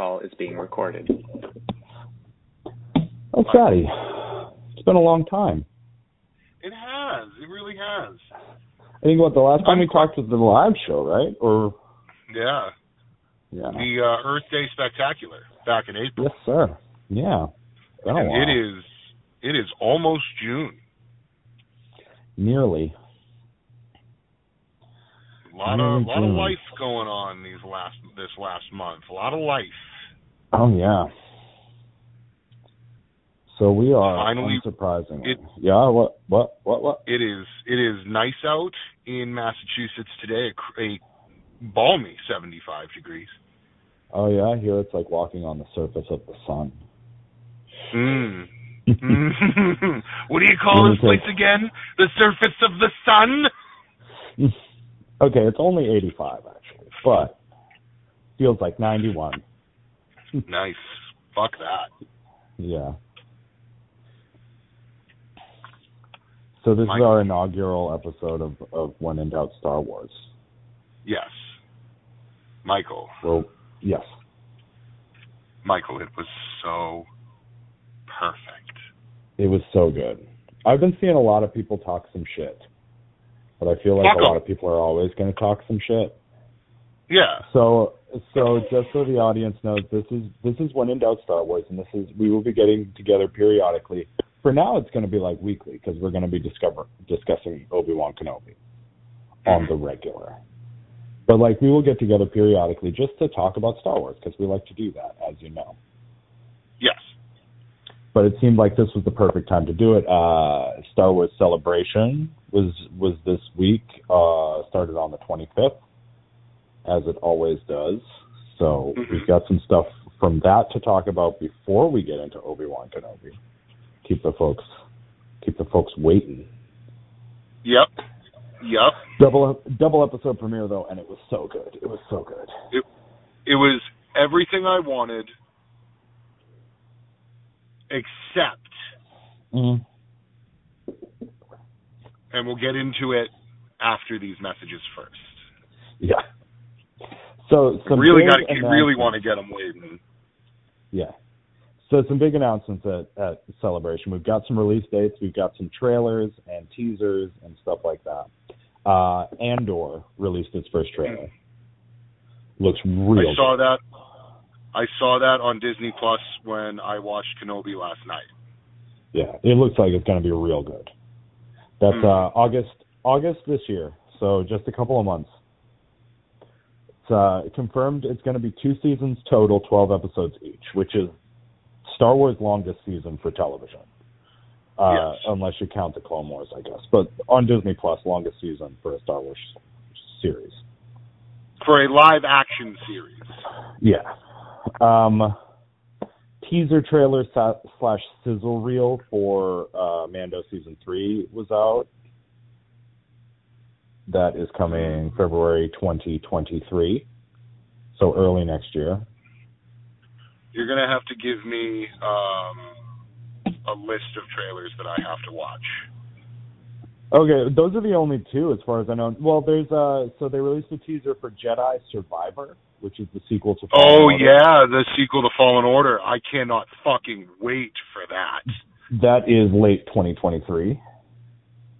call is being recorded. Oh, Fatty. It's been a long time. It has. It really has. I think what the last time we I'm- talked was the live show, right? Or Yeah. yeah. The uh, Earth Day Spectacular back in April. Yes, sir. Yeah. Been a And while. it is it is almost June. Nearly. A lot Nearly of lot of life going on these last this last month. A lot of life. Oh yeah. So we are Finally, unsurprisingly. it- yeah. What? What? What? What? It is it is nice out in Massachusetts today. A, a balmy 75 degrees. Oh yeah. Here it's like walking on the surface of the sun. Mm. what do you call this place again? The surface of the sun? okay, it's only 85 actually, but feels like 91. Nice. Fuck that. Yeah. So this is our inaugural episode of of When in Doubt Star Wars. Yes. Michael. Well, yes. Michael, it was so perfect. It was so good. I've been seeing a lot of people talk some shit, but I feel like Fuck a lot 'em. of people are always going to talk some shit. Yeah. So, so just so the audience knows, this is this is when in doubt Star Wars, and this is we will be getting together periodically. For now, it's going to be like weekly because we're going to be discover discussing Obi Wan Kenobi on the regular. But like we will get together periodically just to talk about Star Wars because we like to do that, as you know. Yes. But it seemed like this was the perfect time to do it. Uh, Star Wars Celebration was was this week. Uh, started on the 25th, as it always does. So Mhm. we've got some stuff from that to talk about before we get into Obi Wan Kenobi. Keep the folks keep the folks waiting. Yep. Yep. Double double episode premiere though, and it was so good. It was so good. It was everything I wanted except Mm. and we'll get into it after these messages first. Yeah. So some really got to really want to get them waiting. Yeah. So some big announcements at, at Celebration. We've got some release dates. We've got some trailers and teasers and stuff like that. Uh, Andor released its first trailer. Looks real. I saw that. I saw that on Disney Plus when I watched Kenobi last night. Yeah, it looks like it's going to be real good. That's Hmm. uh, August August this year. So just a couple of months. Uh, confirmed. It's going to be two seasons total, twelve episodes each, which is Star Wars' longest season for television. Uh, Yes. Unless you count the Clone Wars, I guess. But on Disney Plus, longest season for a Star Wars series. For a live action series. Yeah. Um, teaser trailer slash sizzle reel for uh, Mando season three was out. That is coming February 2023, so early next year. You're gonna have to give me um, a list of trailers that I have to watch. Okay, those are the only two as far as I know. Well, there's uh, so they released a teaser for Jedi Survivor, which is the sequel to. Fallen Oh Order. yeah, the sequel to Fallen Order. I cannot fucking wait for that. that is late 2023.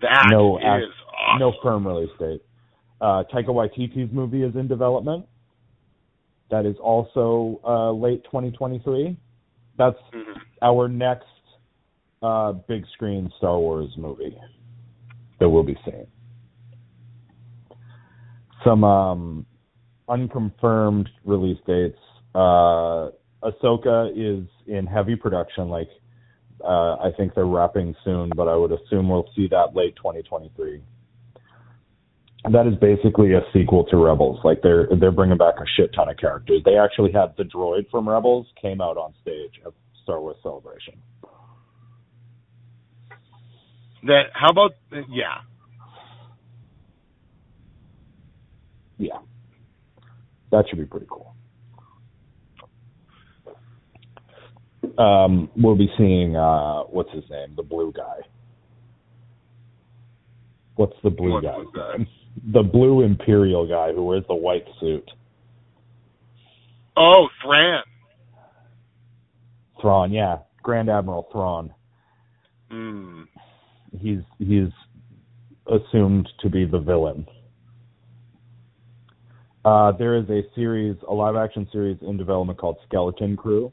That is No, act- awesome. No firm release date. Uh, Taika Waititi's movie is in development. That is also uh, late 2023. That's Mhm. our next uh, big screen Star Wars movie that we'll be seeing. Some um, unconfirmed release dates. Uh, Ahsoka is in heavy production. Like uh, I think they're wrapping soon, but I would assume we'll see that late 2023. That is basically a sequel to Rebels. Like they're they're bringing back a shit ton of characters. They actually had the droid from Rebels came out on stage at Star Wars Celebration. That how about yeah. Yeah, that should be pretty cool. Um, we'll be seeing uh, what's his name, the blue guy. What's the blue What guy's guy? name? The blue Imperial guy who wears the white suit. Oh, Thran. Thrawn, yeah, Grand Admiral Thrawn. Mm. He's he's assumed to be the villain. Uh, there is a series, a live action series in development called Skeleton Crew.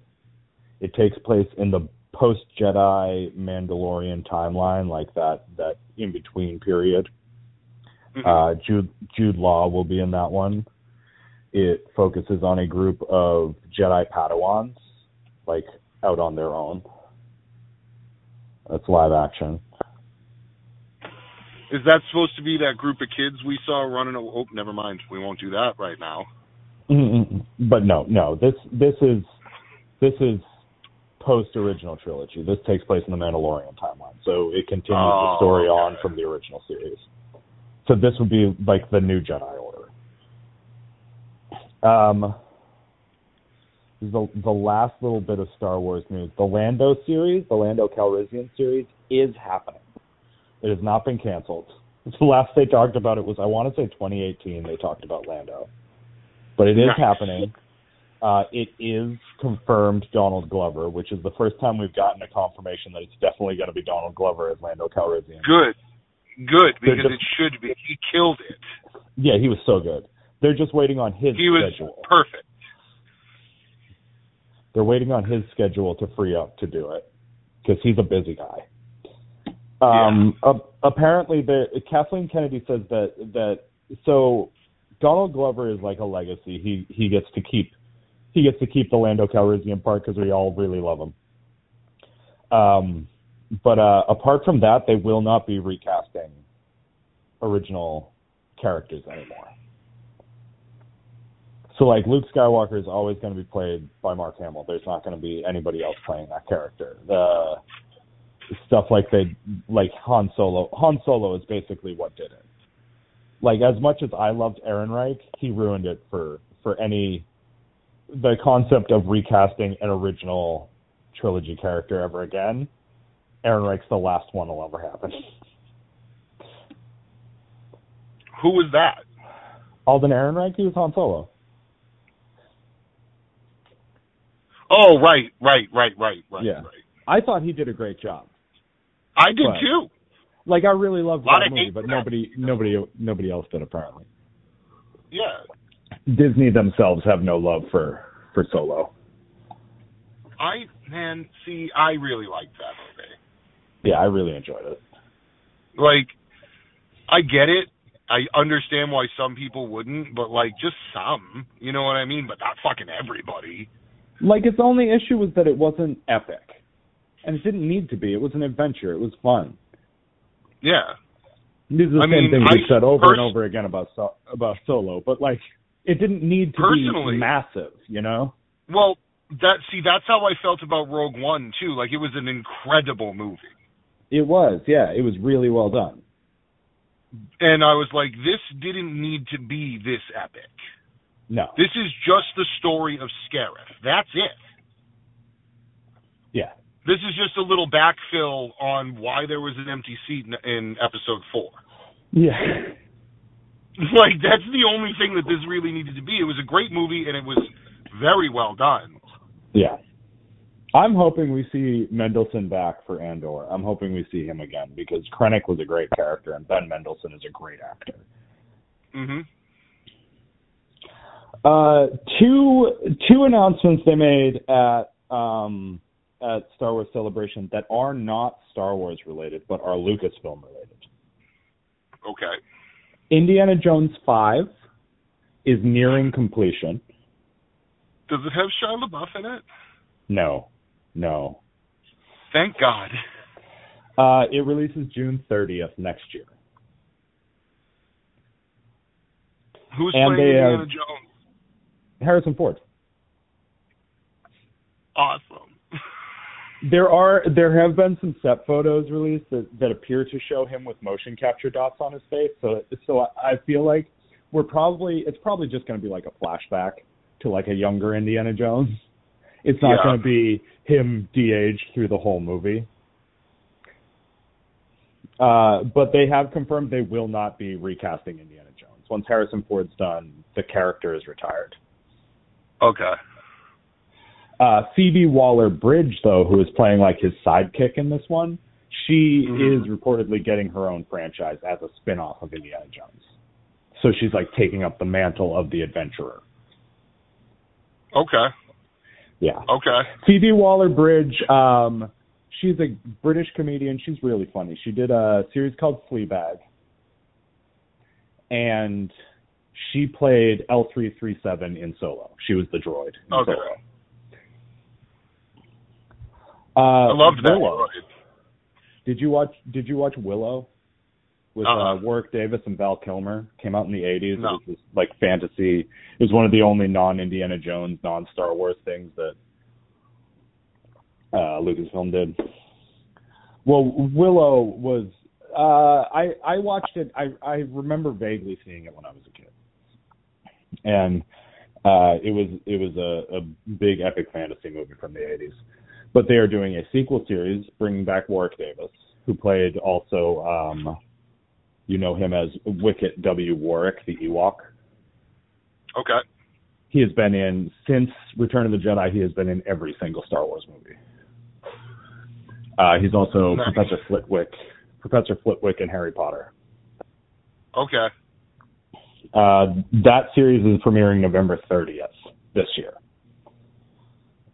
It takes place in the post Jedi Mandalorian timeline, like that that in between period. Mhm. Uh, Jude Jude Law will be in that one. It focuses on a group of Jedi Padawans, like out on their own. That's live action. Is that supposed to be that group of kids we saw running? A- oh, never mind. We won't do that right now. Mm-mm. But no, no. This this is this is post original trilogy. This takes place in the Mandalorian timeline, so it continues Oh, the story okay. on from the original series. So this would be like the new Jedi Order. Um, the the last little bit of Star Wars news: the Lando series, the Lando Calrissian series, is happening. It has not been canceled. The last they talked about it was I want to say 2018. They talked about Lando, but it is Nice. happening. Uh, it is confirmed Donald Glover, which is the first time we've gotten a confirmation that it's definitely going to be Donald Glover as Lando Calrissian. Good. Good, because just- it should be. He killed it. Yeah, he was so good. They're just waiting on his schedule He was schedule. perfect. They're waiting on his schedule to free up to do it because he's a busy guy. Um, a- apparently, the Kathleen Kennedy says that that so Donald Glover is like a legacy. He he gets to keep he gets to keep the Lando Calrissian part because we all really love him. Um, but uh, apart from that, they will not be recasting original characters anymore. So like Luke Skywalker is always going to be played by Mark Hamill. There's not going to be anybody else playing that character. The stuff like they like Han Solo. Han Solo is basically what did it. Like as much as I loved Ehrenreich, he ruined it for for any the concept of recasting an original trilogy character ever again. Ehrenreich's the last one will ever happen. Who was that? Alden Ehrenreich, he was Han Solo. Oh, right, right, right, right, right, Yeah. right. I thought he did a great job. I did But- too. Like I really loved that movie, but that. nobody, nobody, nobody else did apparently. Yeah. Disney themselves have no love for for Solo. I man, see, I really liked that. Yeah, I really enjoyed it. Like, I get it. I understand why some people wouldn't, but like, just some. You know what I mean? But not fucking everybody. Like its only issue was that it wasn't epic, and it didn't need to be. It was an adventure. It was fun. Yeah. This is the I same mean, things I we've said over pers- and over again about so- about Solo, but like it didn't need to Personally- be massive, you know? Well, that see, that's how I felt about Rogue One too. Like, it was an incredible movie. It was, yeah, it was really well done. And I was like, this didn't need to be this epic. No, This is just the story of Scarif. That's it. yeah, This is just a little backfill on why there was an empty seat in, in episode four. yeah, Like that's the only thing that this really needed to be. It was a great movie and it was very well done. yeah. I'm hoping we see Mendelsohn back for Andor. I'm hoping we see him again because Krennic was a great character and Ben Mendelsohn is a great actor. Mhm. Uh, two two announcements they made at um, at Star Wars Celebration that are not Star Wars related, but are Lucasfilm related. Okay. Indiana Jones Five is nearing completion. Does it have Shia LaBeouf in it? No, no. Thank God. Uh, it releases June 30th next year. Who's And playing they, uh, Indiana Jones? Harrison Ford. Awesome. There are there have been some set photos released that, that appear to show him with motion capture dots on his face. So so I, I feel like we're probably it's probably just going to be like a flashback to like a younger Indiana Jones. It's not Yeah. going to be him de-aged through the whole movie. Uh, but they have confirmed they will not be recasting Indiana Jones. Once Harrison Ford's done, the character is retired. Okay. Uh, Phoebe Waller Bridge, though, who is playing like his sidekick in this one, she Mhm. is reportedly getting her own franchise as a spin-off of Indiana Jones. So she's like taking up the mantle of the adventurer. Okay. Yeah. Okay. Phoebe Waller Bridge, um, she's a British comedian. She's really funny. She did a series called Fleabag. And she played L337 in Solo. She was the droid in Okay. Solo. Uh, I loved that. Willow. Did you watch Did you watch Willow with uh Uh-uh. Warwick Davis and Val Kilmer? Came out in the eighties. No. It was like fantasy. It was one of the only non Indiana Jones, non Star Wars things that uh Lucasfilm did. Well, Willow was. Uh, I I watched it. I I remember vaguely seeing it when I was a kid, and uh, it was it was a, a big epic fantasy movie from the eighties. But they are doing a sequel series, bringing back Warwick Davis, who played also, um, you know him as Wicket W. Warrick, the Ewok. Okay. He has been in since Return of the Jedi. He has been in every single Star Wars movie. Uh, he's also Nice. Professor Flitwick, Professor Flitwick in Harry Potter. Okay. Uh, that series is premiering November 30th this year.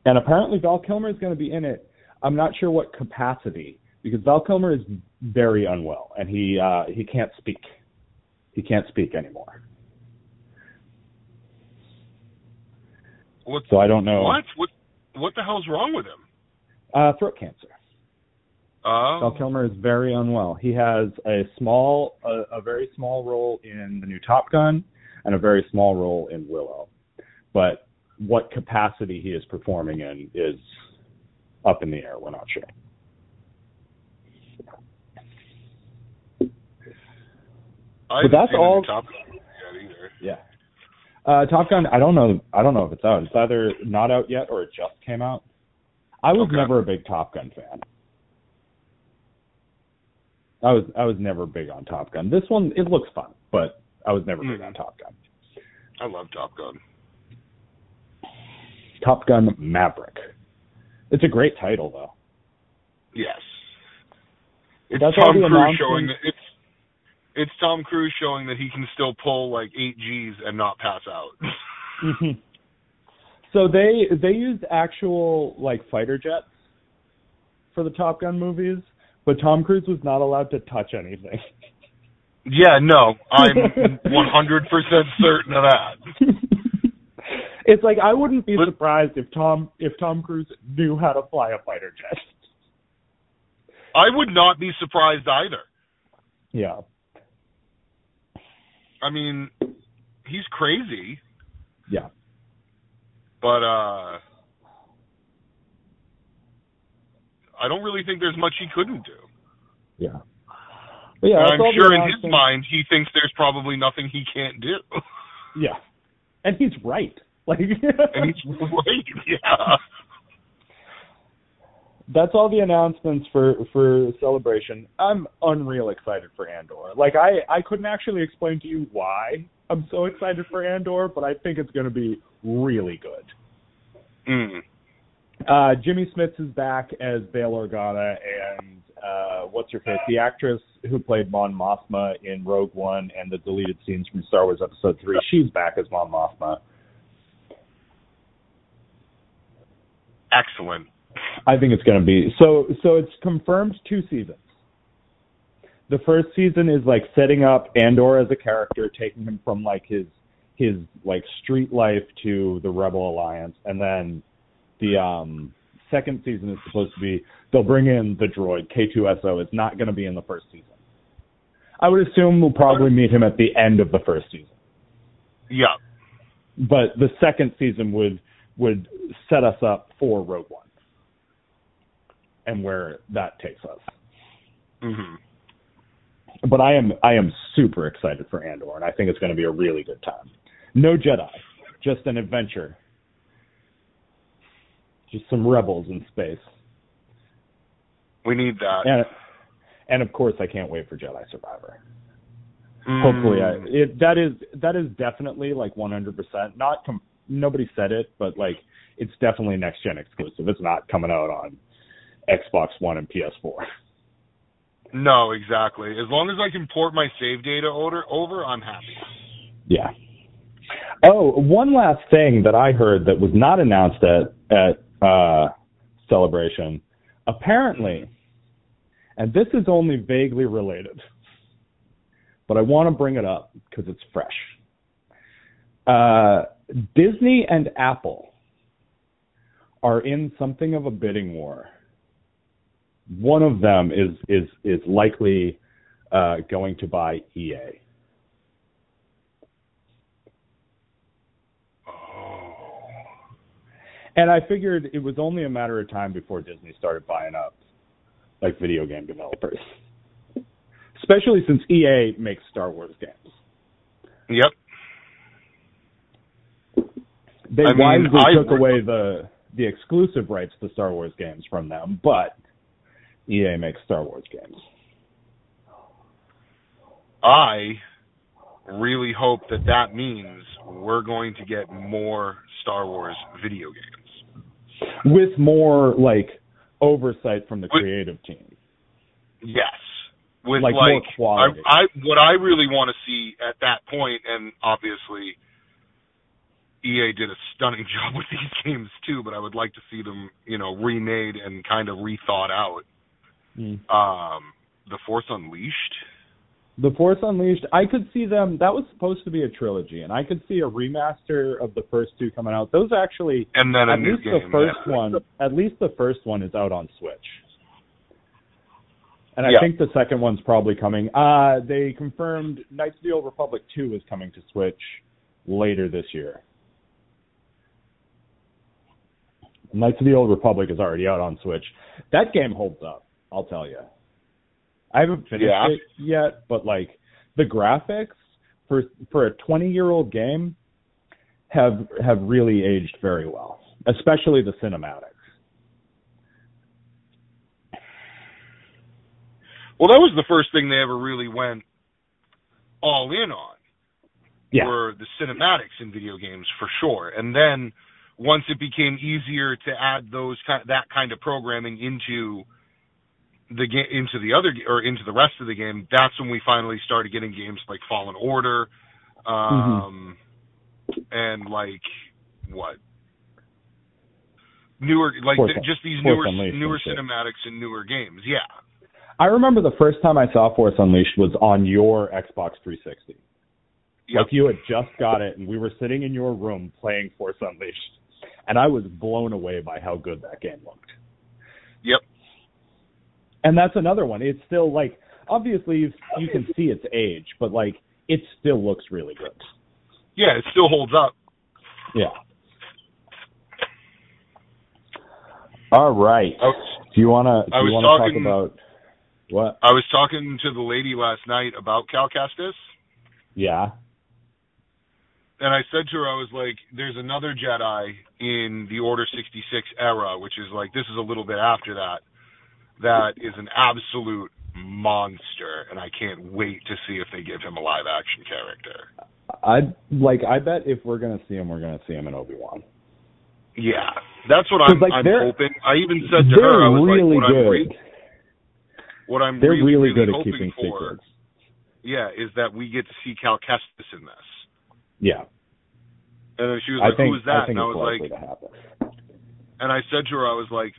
And apparently Val Kilmer is going to be in it. I'm not sure what capacity because Val Kilmer is very unwell and he uh, he can't speak. He can't speak anymore. What? So I don't know. What? What? What the hell's wrong with him? Uh, throat cancer. Oh. Val Kilmer is very unwell. He has a small, a, a very small role in the new Top Gun, and a very small role in Willow. But what capacity he is performing in is up in the air. We're not sure. I But that's all- Top Gun. Yeah. Uh, Top Gun. I don't know. I don't know if it's out. It's either not out yet or it just came out. I was Okay. never a big Top Gun fan. I was I was never big on Top Gun. This one it looks fun, but I was never big Mhm. on Top Gun. I love Top Gun. Top Gun Maverick. It's a great title though. Yes. It's That's Tom Cruise showing that it's it's Tom Cruise showing that he can still pull like eight G's and not pass out. So they they used actual like fighter jets for the Top Gun movies, but Tom Cruise was not allowed to touch anything. yeah, no, I'm 100% certain of that. it's like I wouldn't be But- surprised if Tom if Tom Cruise knew how to fly a fighter jet. I would not be surprised either. Yeah. I mean, he's crazy, Yeah. but uh I don't really think there's much he couldn't do. Yeah. But yeah, I'm sure in his announcements. mind he thinks there's probably nothing he can't do. Yeah. And he's right. Like and he's right. Yeah. That's all the announcements for for celebration. I'm unreal excited for Andor. Like I I couldn't actually explain to you why I'm so excited for Andor, but I think it's going to be really good. Mm. Uh Jimmy Smits is back as Bail Organa and uh what's her face? The actress who played Mon Mothma in Rogue One and the deleted scenes from Star Wars episode 3. She's back as Mon Mothma. Excellent. I think it's going to be so. So it's confirmed two seasons. The first season is like setting up Andor as a character, taking him from like his his like street life to the Rebel Alliance, and then the um second season is supposed to be they'll bring in the droid K2SO. It's not going to be in the first season. I would assume we'll probably meet him at the end of the first season, Yeah. but the second season would would set us up for Rogue One and where that takes us. Mhm. But I am I am super excited for Andor, and I think it's going to be a really good time. No Jedi, just an adventure, just some rebels in space, We need that. and and of course I can't wait for Jedi Survivor. Mm. Hopefully, I it that is that is definitely like 100% not com- nobody said it, but like it's definitely next gen exclusive. It's not coming out on Xbox One and PS4. No, exactly. As long as I can port my save data over, over I'm happy. Yeah. Oh, one last thing that I heard that was not announced at at uh, Celebration. Apparently, and this is only vaguely related, but I want to bring it up because it's fresh. Uh, Disney and Apple are in something of a bidding war. One of them is is is likely uh, going to buy EA. And I figured it was only a matter of time before Disney started buying up like video game developers. Especially since EA makes Star Wars games. Yep. They I mean, wisely I took would- away the the exclusive rights to Star Wars games from them, but EA makes Star Wars games. I really hope that that means we're going to get more Star Wars video games. With more like oversight from the With- creative team. Yes. With Like, like, more quality. I, I what I really want to see at that point, and obviously EA did a stunning job with these games too, but I would like to see them, you know, remade and kind of rethought out. Mm. Um, the Force Unleashed. The Force Unleashed, I could see them. That was supposed to be a trilogy, and I could see a remaster of the first two coming out. Those actually, And then a at new least game. the first yeah. one, at least the first one is out on Switch. And I Yeah. think the second one's probably coming. Uh they confirmed Knights of the Old Republic 2 is coming to Switch later this year. Knights of the Old Republic is already out on Switch. That game holds up, I'll tell you. I haven't finished Yeah. it yet, but like the graphics for for a 20-year-old game have have really aged very well, especially the cinematics. Well, that was the first thing they ever really went all in on. Yeah. were the cinematics in video games for sure. And then once it became easier to add those kind that kind of programming into the game into the other or into the rest of the game, that's when we finally started getting games like Fallen Order, um, and like what newer like th- just these Force newer Unleashed newer cinematics and newer games. Yeah, I remember the first time I saw Force Unleashed was on your Xbox 360. Yep. Like you had just got it, and we were sitting in your room playing Force Unleashed, and I was blown away by how good that game looked. Yep. And that's another one. It's still like obviously you, you can see its age, but like it still looks really good. yeah, it still holds up. Yeah. All right. Was, Do you wanna do you wanna talk about what? I was talking to the lady last night about Cal Kestis. Yeah. and I said to her, I was like, "There's another Jedi in the Order 66 era, which is like this is a little bit after that. That is an absolute monster, and I can't wait to see if they give him a live action character." I like. I bet if we're gonna see him, we're gonna see him in Obi Wan. Yeah, that's what I'm, like, I'm hoping. I even said to her, I was really like, "What I'm, good. re- what I'm They're really, really, good at hoping keeping for, secrets. yeah, is that we get to see Cal Kestis in this." Yeah, And then she was I like, think "Who is that?" I and I was like, and I said to her, I was like,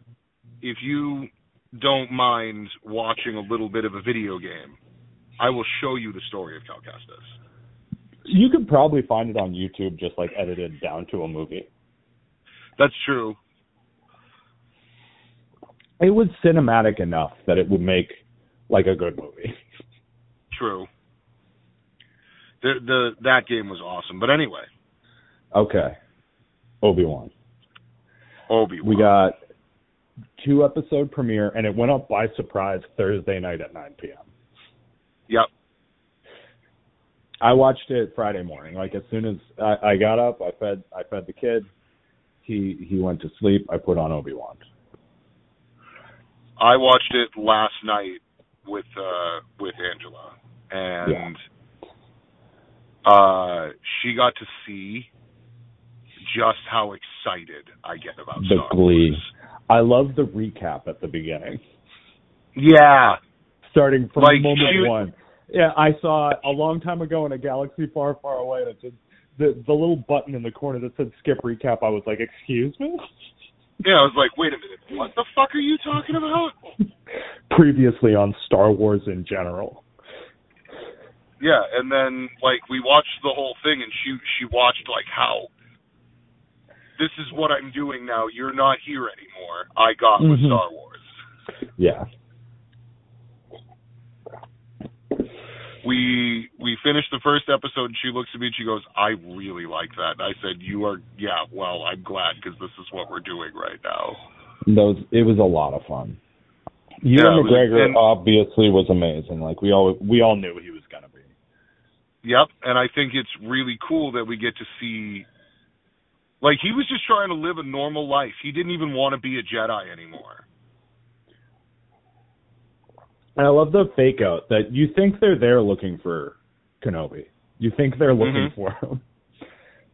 if you don't mind watching a little bit of a video game, I will show you the story of Cal Kestis. You could probably find it on YouTube, just like edited down to a movie. That's true. It was cinematic enough that it would make like a good movie. True. The the that game was awesome. But anyway, Okay, Obi Wan. Obi Wan. We got two episode premiere, and it went up by surprise Thursday night at 9 p.m. Yep. I watched it Friday morning. Like as soon as I, I got up, I fed I fed the kid. He he went to sleep. I put on Obi Wan. I watched it last night with uh with Angela and uh she got to see just how excited I get about The Star glee. I love the recap at the beginning, Yeah, starting from Like, moment shoot- one. Yeah, I saw a long time ago in a galaxy far, far away that said the the little button in the corner that said skip recap. I was like, excuse me. yeah. I was like, wait a minute, what the fuck are you talking about? Previously on Star Wars in general. Yeah, and then like we watched the whole thing, and she she watched like how this is what I'm doing now. You're not here anymore. I got with Mhm. Star Wars. Yeah. we we finished the first episode and she looks at me and she goes i really like that and i said you are yeah well i'm glad because this is what we're doing right now Those it was a lot of fun. Ewan Yeah, McGregor and- obviously was amazing. Like we all we all knew he was gonna be. yep and i think it's really cool that we get to see like he was just trying to live a normal life he didn't even want to be a jedi anymore And I love the fake out that you think they're there looking for Kenobi. You think they're looking Mhm. for him.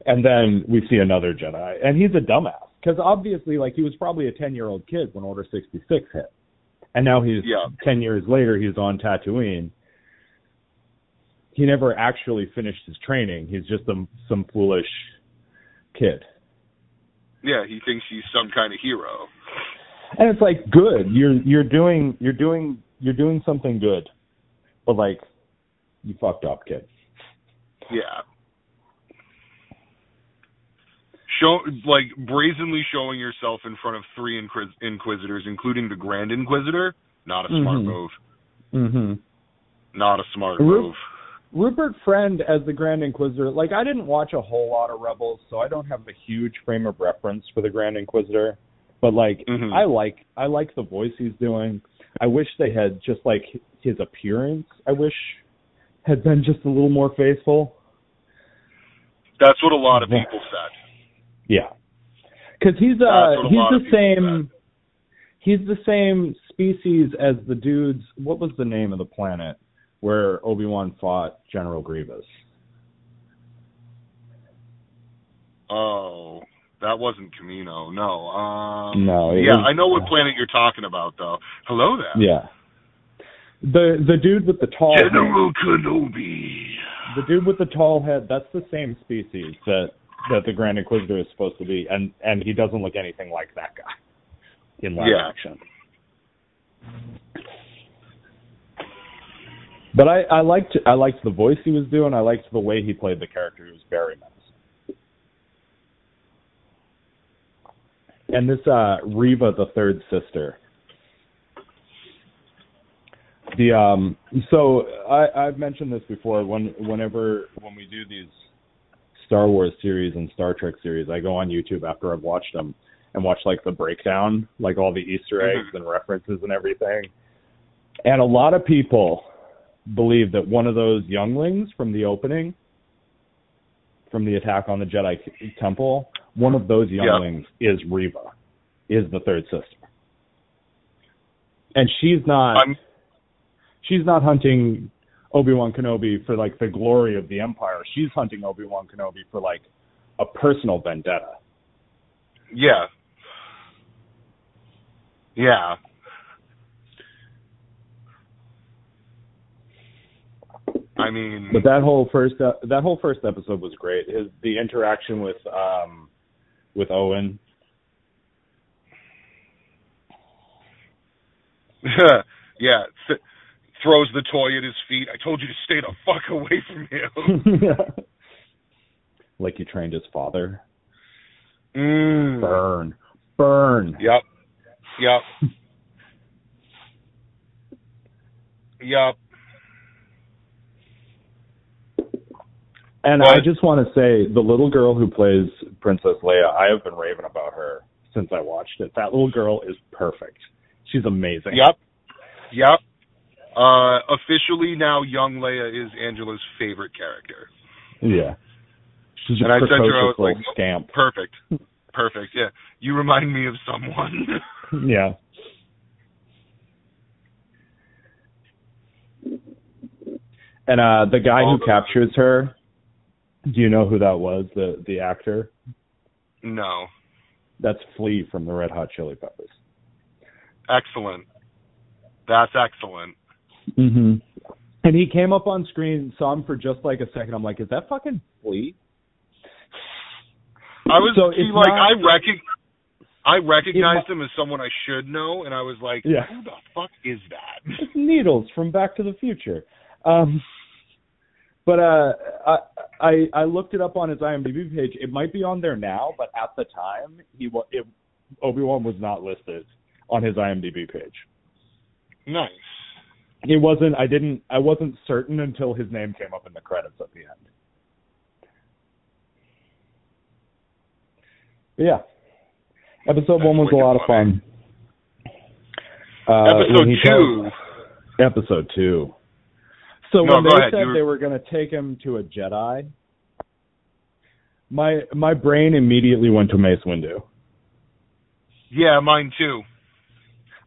And then we see another Jedi. And he's a dumbass. Because obviously, like, he was probably a 10 year old kid when Order 66 hit. And now he's, Yeah. 10 years later, he's on Tatooine. He never actually finished his training. He's just some, some foolish kid. Yeah he thinks he's some kind of hero And it's like good. You're you're doing you're doing you're doing something good. But like you fucked up, kid. yeah show like brazenly showing yourself in front of three inquis- inquisitors including the grand inquisitor not a smart Mhm. move Mhm. not a smart Ru- move Rupert Friend as the Grand Inquisitor, like I didn't watch a whole lot of Rebels, so I don't have a huge frame of reference for the Grand Inquisitor. But like Mhm. I like I like the voice he's doing. I wish they had just like his appearance. I wish had been just a little more faithful. That's what a lot of people said. Yeah, because he's uh he's the same. He's the same species as the dudes. What was the name of the planet where Obi Wan fought General Grievous? Oh, that wasn't Camino. No. Um, No, Yeah, was- I know what planet you're talking about, though. Hello there. Yeah. The the dude with the tall head, General Kenobi. the dude with the tall head, that's the same species that that the Grand Inquisitor is supposed to be, and and he doesn't look anything like that guy in live Yeah. action. But I I liked I liked the voice he was doing. I liked the way he played the character. He was very menacing. And this uh Reva, the third sister. The um so I I've mentioned this before when whenever when we do these Star Wars series and Star Trek series, I go on YouTube after I've watched them and watch like the breakdown, like all the Easter eggs and references and everything. And a lot of people believe that one of those younglings from the opening from the attack on the Jedi Temple, one of those Yeah. younglings is Reva, is the third sister. And she's not I'm she's not hunting Obi-Wan Kenobi for like the glory of the empire. She's hunting Obi-Wan Kenobi for like a personal vendetta. yeah. Yeah. I mean, But that whole first uh, that whole first episode was great. His the interaction with um with Owen. yeah, th- throws the toy at his feet. I told you to stay the fuck away from him. like he trained his father. mm. Burn. Burn. Yep. Yep. yep. And But- I just want to say the little girl who plays Princess Leia, I have been raving about her since I watched it. That little girl is perfect. She's amazing. Yep. Yep. Uh, officially now, young Leia is Angela's favorite character. Yeah. She's a And I said to her, I was like, scamp. Perfect. Perfect. Yeah. You remind me of someone. Yeah. And uh the guy All who captures her, do you know who that was? The the actor? No. That's Flea from the Red Hot Chili Peppers. Excellent. That's excellent. Mm-hmm. And he came up on screen, saw him for just like a second. I'm like, is that fucking Flea? I was So see, like not- I recog I recognized him as someone I should know, and I was like, Yeah. "Who the fuck is that?" It's Needles from Back to the Future. Um, but uh, I, I I looked it up on his IMDb page. It might be on there now, but at the time, he wa- Obi Wan was not listed on his IMDb page. nice. He wasn't. I didn't. I wasn't certain until his name came up in the credits at the end. But yeah, episode That's one was a lot of fun. Uh, Episode two. tells- episode two. So No, when they ahead. said were- they were going to take him to a Jedi, my my brain immediately went to Mace Windu. Yeah, mine too.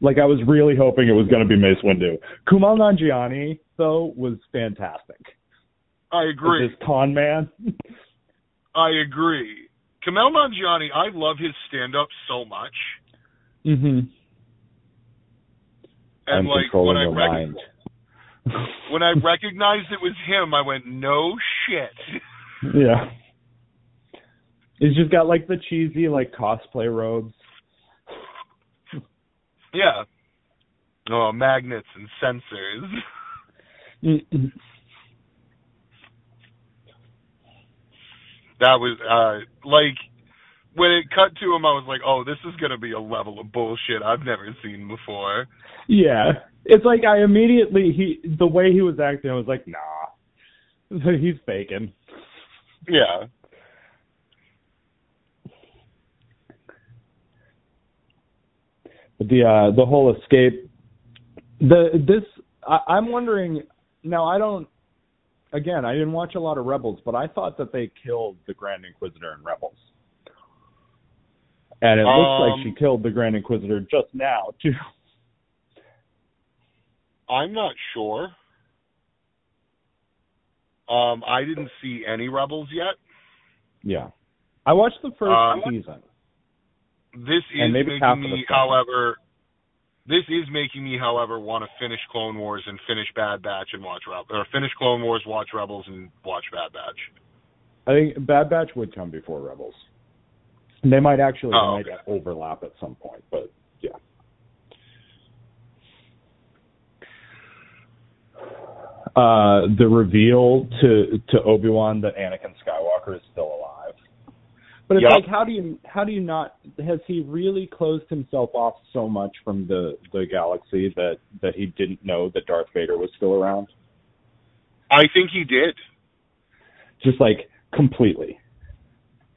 Like I was really hoping it was going to be Mace Windu. Kumail Nanjiani though was fantastic. I agree. This con man. I agree. Kumail Nanjiani, I love his stand up so much. mhm. And I'm like controlling when I mind. When I recognized it was him, I went, "No shit." Yeah. He's just got like the cheesy like cosplay robes. Yeah. Oh, magnets and sensors. That was uh like when it cut to him, I was like, "Oh, this is gonna be a level of bullshit I've never seen before." Yeah. It's like I immediately he the way he was acting, I was like, nah. He's faking. Yeah. But the uh the whole escape the this I, I'm wondering now I don't again, I didn't watch a lot of Rebels, but I thought that they killed the Grand Inquisitor in Rebels. And it looks like Um, she killed the Grand Inquisitor just now too. I'm not sure. Um, I didn't see any rebels yet. Yeah. I watched the first Um, season. This is making me, however, this is making me, however, want to finish Clone Wars and finish Bad Batch and watch Rebels, or finish Clone Wars, watch Rebels, and watch Bad Batch. I think Bad Batch would come before Rebels. And they might actually Oh, they might overlap at some point, but yeah. Uh, the reveal to to Obi Wan that Anakin Skywalker is still alive, but it's Yup. like how do you how do you not has he really closed himself off so much from the the galaxy that that he didn't know that Darth Vader was still around? I think he did. Just like completely.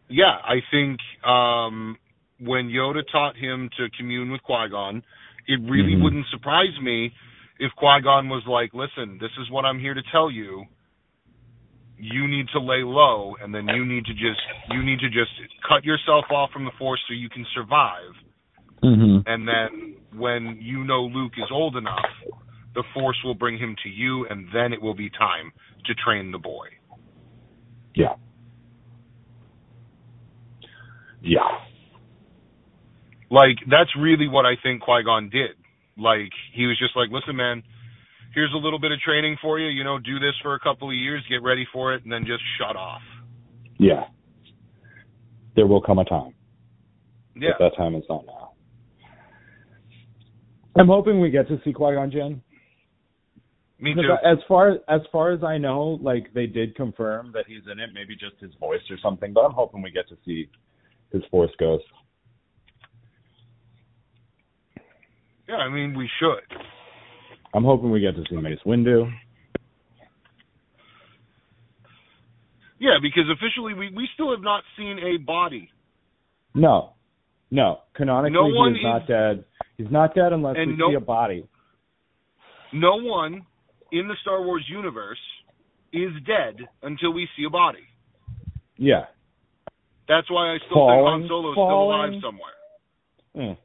Yeah, I think um, when Yoda taught him to commune with Qui Gon, it really Mhm. wouldn't surprise me if Qui Gon was like, "Listen, this is what I'm here to tell you. You need to lay low, and then you need to just you need to just cut yourself off from the Force so you can survive. Mm-hmm. And then when you know Luke is old enough, the Force will bring him to you, and then it will be time to train the boy." Yeah. Yeah. Like that's really what I think Qui Gon did. Like he was just like, listen, man, here's a little bit of training for you. You know, do this for a couple of years, get ready for it, and then just shut off. Yeah. There will come a time. Yeah, But that time is not now. I'm hoping we get to see Qui Gon Jinn. me too. as far as far as I know, like they did confirm that he's in it, maybe just his voice or something. But I'm hoping we get to see his Force goes. Yeah, I mean we should. I'm hoping we get to see Mace Windu. Yeah, because officially we we still have not seen a body. No, no. Canonically, No one he is not is- dead. He's not dead unless we no- see a body. No one in the Star Wars universe is dead until we see a body. Yeah. That's why I still Falling- think Han Solo's falling. still alive somewhere. Mm.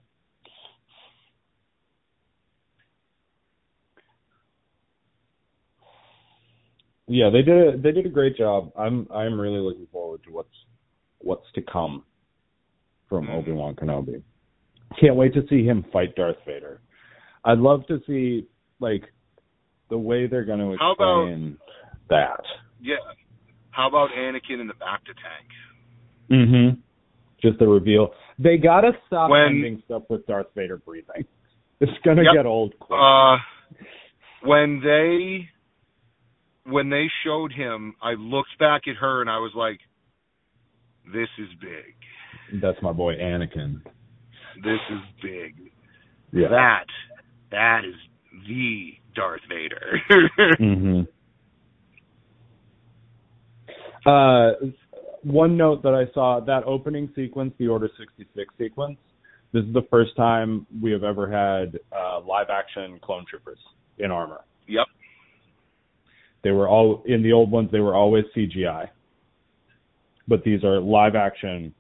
Yeah, they did a they did a great job. I'm I'm really looking forward to what's what's to come from Obi Wan Kenobi. Can't wait to see him fight Darth Vader. I'd love to see like the way they're going to How about- explain that. Yeah. How about Anakin in the bacta tank? Mm-hmm. Just the reveal. They gotta stop When- ending stuff with Darth Vader breathing. It's gonna Yep. get old quick. Uh, when they when they showed him, I looked back at her and I was like, "This is big. That's my boy Anakin. This is big. Yeah. That that is the Darth Vader." hmm Uh, one note that I saw that opening sequence, the Order 66 sequence. This is the first time we have ever had uh, live action clone troopers in armor. yep. They were all in the old ones. They were always CGI, but these are live action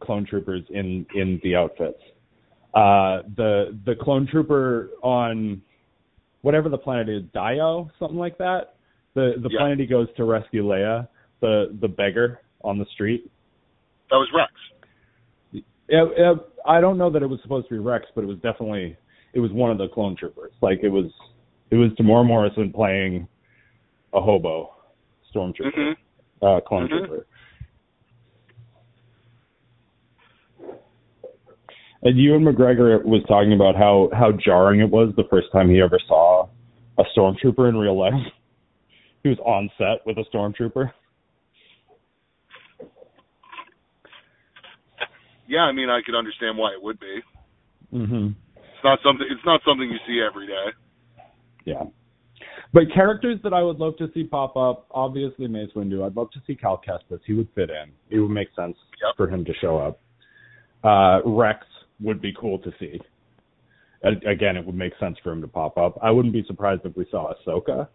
clone troopers in in the outfits. Uh, the the clone trooper on whatever the planet is, Dio, something like that. The the Yeah. planet he goes to rescue Leia, the the beggar on the street. That was Rex. Yeah, yeah, I don't know that it was supposed to be Rex, but it was definitely it was one of the clone troopers. Like it was it was Temuera Morrison playing a hobo stormtrooper, Mhm. uh, clone Mhm. trooper. And Ewan McGregor was talking about how how jarring it was the first time he ever saw a stormtrooper in real life. He was on set with a stormtrooper. Yeah, I mean, I could understand why it would be. Mm-hmm. It's not something. It's not something you see every day. Yeah. But characters that I would love to see pop up, obviously Mace Windu. I'd love to see Cal Kestis. He would fit in. It would make sense Yep. for him to show up. Uh, Rex would be cool to see. And Again, it would make sense for him to pop up. I wouldn't be surprised if we saw Ahsoka.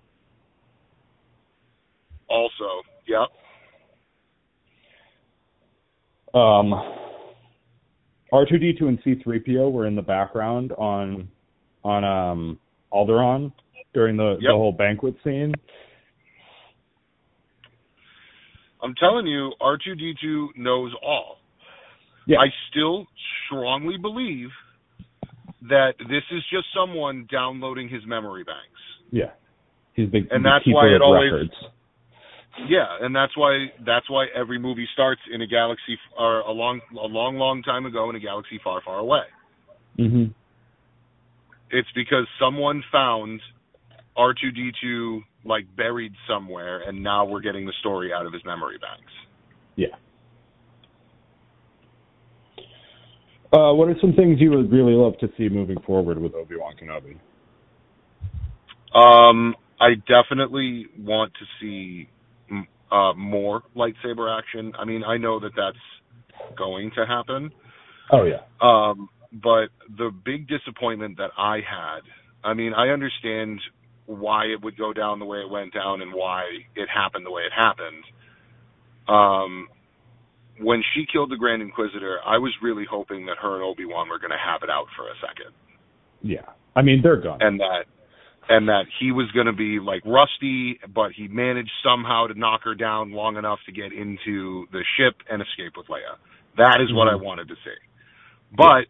Also, yep. Um, R2D2 and C3PO were in the background on on um, Alderaan during the, the whole banquet scene. I'm telling you, R2D2 knows all. Yeah. I still strongly believe that this is just someone downloading his memory banks. Yeah. He's the, And the that's why it always- records. Yeah, and that's why that's why every movie starts in a galaxy or a long a long long time ago in a galaxy far far away. hmm It's because someone found R2D2 like buried somewhere and now we're getting the story out of his memory banks. Yeah. Uh, what are some things you would really love to see moving forward with Obi Wan Kenobi? Um, I definitely want to see uh, more lightsaber action. I mean, I know that that's going to happen. Oh yeah. Um, but the big disappointment that I had, I mean, I understand why it would go down the way it went down and why it happened the way it happened. Um, when she killed the Grand Inquisitor, I was really hoping that her and Obi Wan were going to have it out for a second. Yeah. I mean, they're gone. and that and that he was going to be like rusty but he managed somehow to knock her down long enough to get into the ship and escape with Leia. That is what I Mhm. wanted to see. But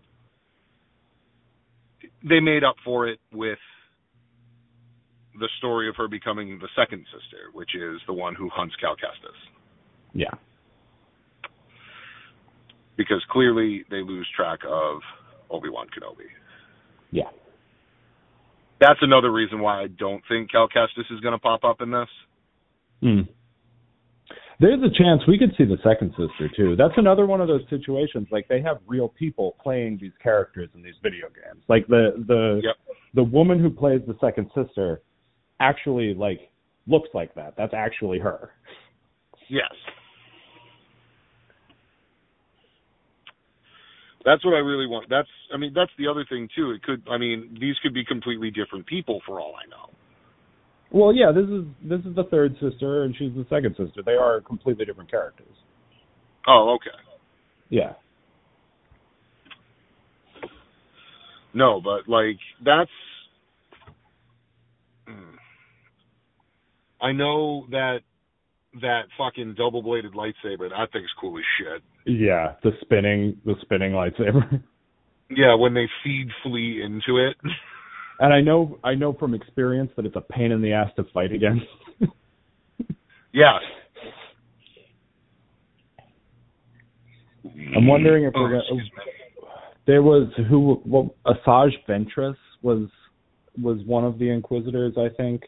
they made up for it with the story of her becoming the second sister, which is the one who hunts Cal Kestis. yeah. Because clearly they lose track of Obi-Wan Kenobi. Yeah. That's another reason why I don't think Cal Kestis is going to pop up in this. Hmm. There's a chance we could see the second sister too. That's another one of those situations. Like they have real people playing these characters in these video games. Like the the Yep. the woman who plays the second sister actually like looks like that. That's actually her. Yes. That's what I really want. That's I mean that's the other thing too. It could I mean these could be completely different people for all I know. Well, yeah, this is this is the third sister and she's the second sister. They are completely different characters. Oh, okay. Yeah. No, but like that's Hmm. I know that that fucking double bladed lightsaber. That thing's cool as shit. Yeah, the spinning the spinning lightsaber. Yeah, when they feed Flea into it. And I know I know from experience that it's a pain in the ass to fight against. yeah. I'm wondering if oh, we're Oh, gonna. There was who well, Asajj Ventress was was one of the Inquisitors, I think,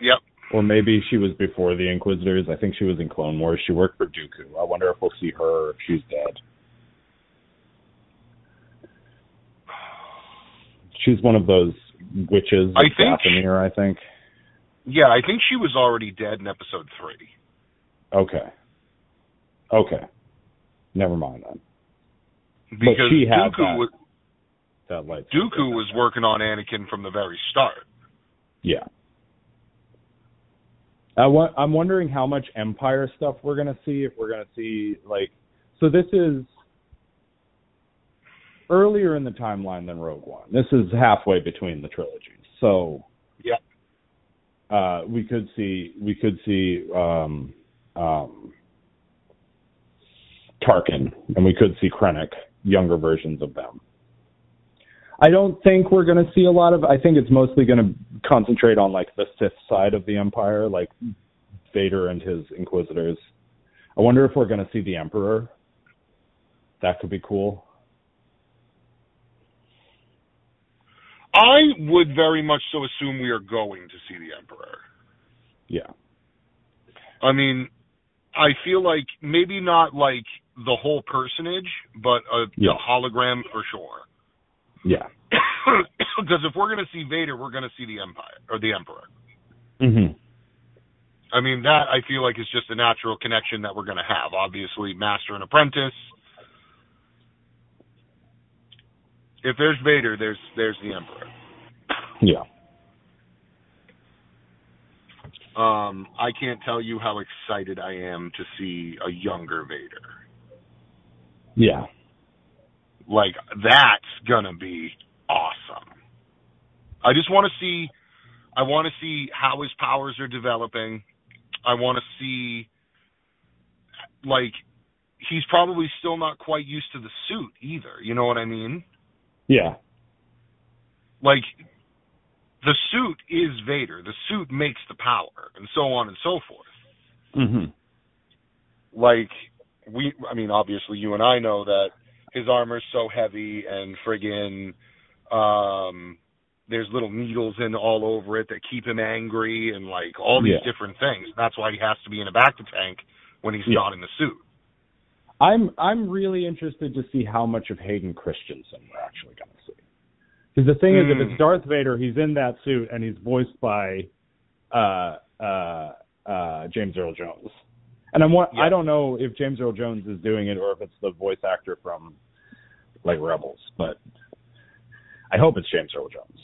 Yep. Or maybe she was before the Inquisitors. I think she was in Clone Wars. She worked for Dooku. I wonder if we'll see her or if she's dead. She's one of those witches I think- Dathomir, I think. Yeah, I think she was already dead in episode three. Okay. Okay. Never mind then. Because she had Dooku that. was, That light. Dooku was working on Anakin from the very start. Yeah. I wa- I'm wondering how much Empire stuff we're gonna see. If we're gonna see like, so this is earlier in the timeline than Rogue One. This is halfway between the trilogies. So Yeah. uh, we could see we could see um, um, Tarkin, and we could see Krennic, younger versions of them. I don't think we're going to see a lot of. I think it's mostly going to concentrate on like the Sith side of the Empire, like Vader and his Inquisitors. I wonder if we're going to see the Emperor. That could be cool. I would very much so assume we are going to see the Emperor. Yeah. I mean, I feel like maybe not like the whole personage, but uh, a, Yeah. a hologram for sure. Yeah. Because if we're going to see Vader, we're going to see the Empire or the Emperor. Mhm. I mean, that I feel like is just a natural connection that we're going to have. Obviously, master and apprentice. If there's Vader, there's there's the Emperor. Yeah. Um, I can't tell you how excited I am to see a younger Vader. Yeah. Like that's gonna be awesome. I just want to see. I want to see how his powers are developing. I want to see, like, he's probably still not quite used to the suit either. You know what I mean? Yeah. Like, the suit is Vader. The suit makes the power, and so on and so forth. Mhm. like we I mean obviously you and I know that his armor's so heavy and friggin' um there's little needles in all over it that keep him angry and like all these Yeah. different things. That's why he has to be in a bacta tank when he's Yeah. not in the suit. I'm I'm really interested to see how much of Hayden Christensen we're actually going to see. Because the thing is, if Hmm. it's Darth Vader, he's in that suit and he's voiced by uh, uh, uh, James Earl Jones. And I'm Yeah. I don't know if James Earl Jones is doing it or if it's the voice actor from like Rebels, but I hope it's James Earl Jones.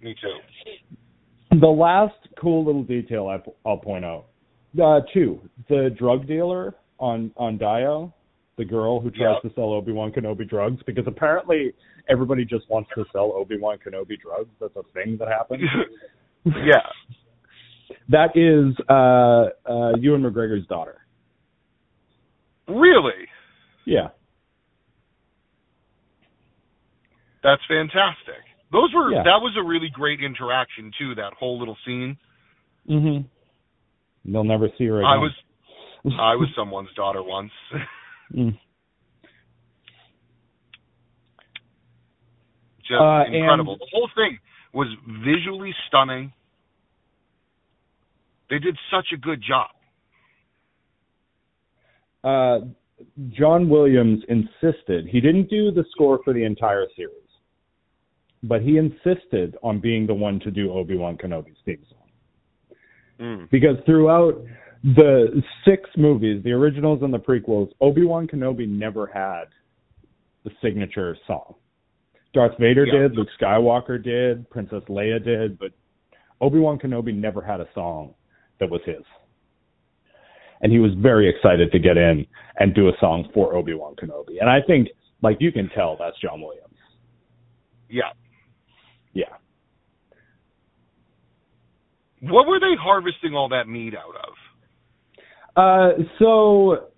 Me too. The last cool little detail I, will point out, uh, two, the drug dealer on on Dio, the girl who tries Yeah. to sell Obi Wan Kenobi drugs, because apparently everybody just wants to sell Obi Wan Kenobi drugs. That's a thing that happens. yeah. That is uh, uh, Ewan McGregor's daughter. Really? Yeah, That's fantastic. Those were Yeah. that was a really great interaction too, that whole little scene. mhm. They'll never see her again. I was I was someone's daughter once. Mm. just Uh, and- incredible. The whole thing was visually stunning. They did such a good job. uh, John Williams insisted he didn't do the score for the entire series, but he insisted on being the one to do Obi Wan Kenobi's theme song because throughout the six movies, the originals and the prequels, Obi Wan Kenobi never had the signature song. Darth Vader Yeah. did, Luke Skywalker did, Princess Leia did, but Obi Wan Kenobi never had a song that was his. And he was very excited to get in and do a song for Obi Wan Kenobi. And I think, like, you can tell that's John Williams. Yeah. Yeah. What were they harvesting all that meat out of? Uh, so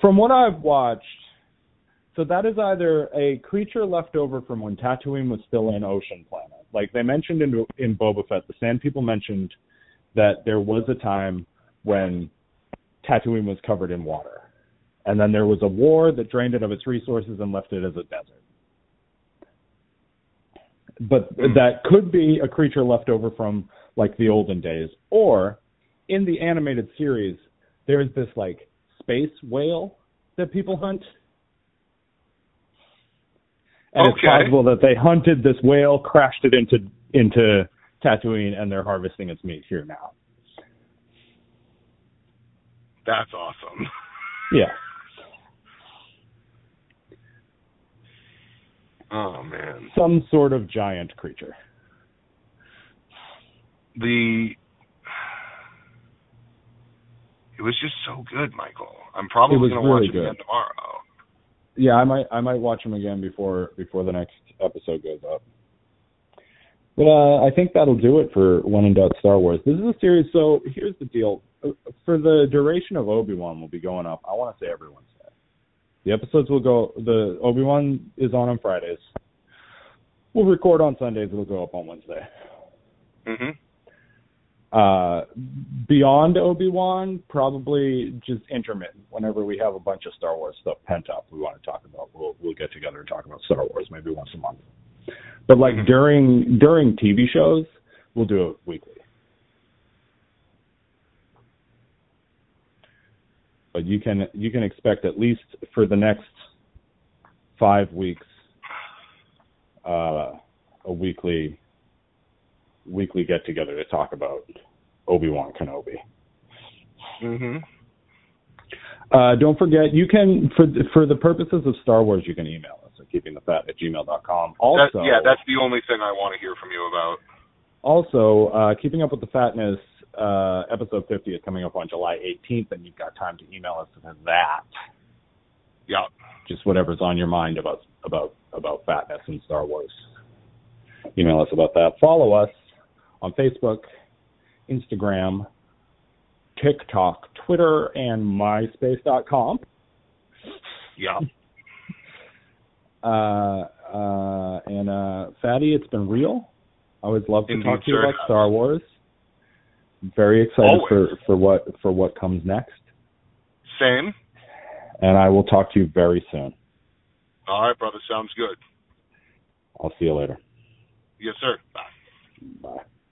from what I've watched, so that is either a creature left over from when Tatooine was still an ocean planet. Like they mentioned in in Boba Fett, the Sand People mentioned that there was a time when Tatooine was covered in water, and then there was a war that drained it of its resources and left it as a desert. But hmm. that could be a creature left over from like the olden days, or in the animated series, there's this like space whale that people hunt. And it's possible that they hunted this whale, crashed it into into Tatooine, and they're harvesting its meat here now. That's awesome. Yeah. Oh man. Some sort of giant creature. The it was just so good, Michael. I'm probably gonna watch it good. again tomorrow. Yeah, I might I might watch them again before before the next episode goes up. But uh, I think that'll do it for One and Dot Star Wars. This is a series. So here's the deal: for the duration of Obi Wan, will be going up. I want to say every Wednesday. The episodes will go. The Obi Wan is on on Fridays. We'll record on Sundays. It'll go up on Wednesday. Mm-hmm. Uh, beyond Obi Wan, probably just intermittent. Whenever we have a bunch of Star Wars stuff pent up, we want to talk about. We'll we'll get together and talk about Star Wars maybe once a month. But like Mhm. during during TV shows, we'll do it weekly. But you can you can expect at least for the next five weeks uh, a weekly weekly get together to talk about Obi Wan Kenobi. Mm-hmm. Uh, don't forget, you can for for the purposes of Star Wars, you can email us at keepingthefat at gmail.com. Also, yeah, that's the only thing I want to hear from you about. also uh, keeping up with the fatness. Uh, episode 50 is coming up on July 18th, and you've got time to email us to that. Yeah. Just whatever's on your mind about about about fatness and Star Wars. Email us about that. Follow us on Facebook, Instagram, TikTok, Twitter, and MySpace.com. Yeah. Uh, uh, and uh, Fatty, it's been real. I always love to Indeed, talk to you sir. about Star Wars. Very excited Always. for for what for what comes next, Same. and I will talk to you very soon. All right, brother. Sounds good. I'll see you later. Yes, sir. Bye. Bye.